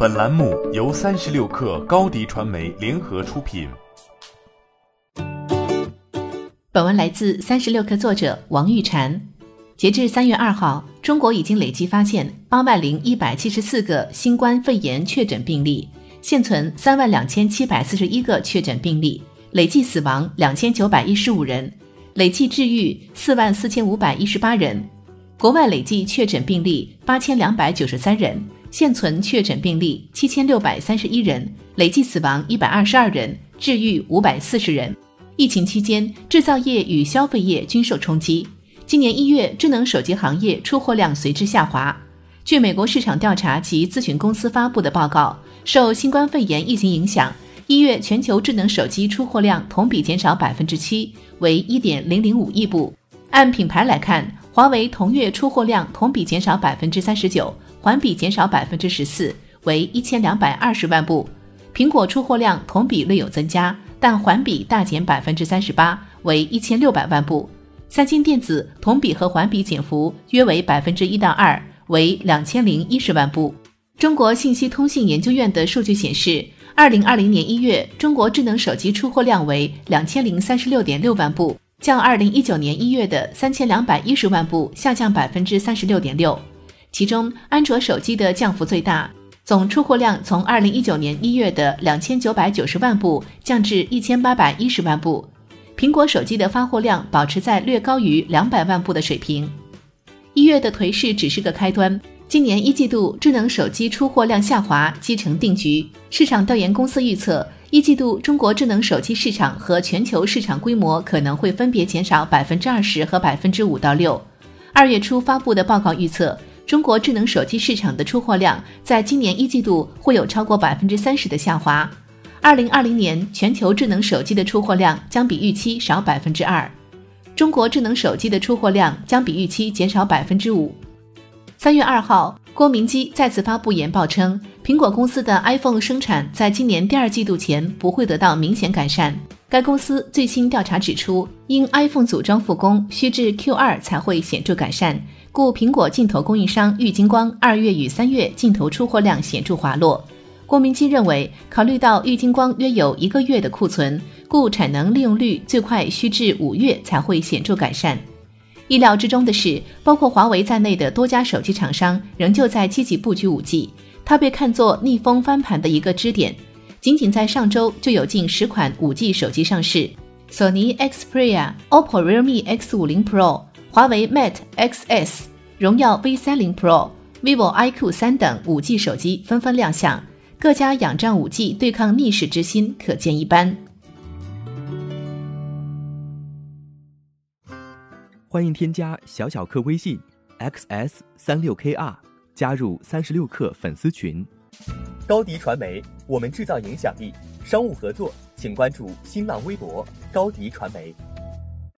本栏目由三十六氪高低传媒联合出品。本文来自三十六氪作者王玉婵。截至三月二号，中国已经累计发现八万零一百七十四个新冠肺炎确诊病例，现存三万两千七百四十一个确诊病例，累计死亡两千九百一十五人，累计治愈四万四千五百一十八人。国外累计确诊病例八千两百九十三人。现存确诊病例七千六百三十一人，累计死亡一百二十二人，治愈五百四十人。疫情期间，制造业与消费业均受冲击。今年一月，智能手机行业出货量随之下滑。据美国市场调查及咨询公司发布的报告，受新冠肺炎疫情影响，一月全球智能手机出货量同比减少百分之七，为一点零零五亿部。按品牌来看，华为同月出货量同比减少百分之三十九。环比减少百分之十四，为一千两百二十万部。苹果出货量同比略有增加，但环比大减百分之三十八，为一千六百万部。三星电子同比和环比减幅约为百分之一到二，为两千零一十万部。中国信息通信研究院的数据显示，二零二零年一月，中国智能手机出货量为两千零三十六点六万部，较二零一九年一月的三千两百一十万部下降百分之三十六点六。其中，安卓手机的降幅最大，总出货量从二零一九年一月的两千九百九十万部降至一千八百一十万部。苹果手机的发货量保持在略高于两百万部的水平。一月的颓势只是个开端，今年一季度智能手机出货量下滑基成定局。市场调研公司预测，一季度中国智能手机市场和全球市场规模可能会分别减少百分之二十和百分之五到六。二月初发布的报告预测。中国智能手机市场的出货量在今年一季度会有超过百分之三十的下滑。二零二零年全球智能手机的出货量将比预期少百分之二，中国智能手机的出货量将比预期减少百分之五。三月二号，郭明基再次发布研报称，苹果公司的 iPhone 生产在今年第二季度前不会得到明显改善。该公司最新调查指出，因 iPhone 组装复工需至 Q 二才会显著改善。故苹果镜头供应商玉金光二月与三月镜头出货量显著滑落。郭明基认为，考虑到玉金光约有一个月的库存，故产能利用率最快需至五月才会显著改善。意料之中的是，包括华为在内的多家手机厂商仍旧在积极布局五 G，它被看作逆风翻盘的一个支点。仅仅在上周就有近十款五 G 手机上市，索尼 Xperia、OPPO Realme X 五零 Pro。华为 Mate X S、荣耀 V 三零 Pro、vivo iQOO 三等五 G 手机纷纷亮相，各家仰仗五 G 对抗逆势之心可见一斑。欢迎添加小小客微信 xs 三六 kr 加入三十六氪粉丝群。高迪传媒，我们制造影响力。商务合作，请关注新浪微博高迪传媒。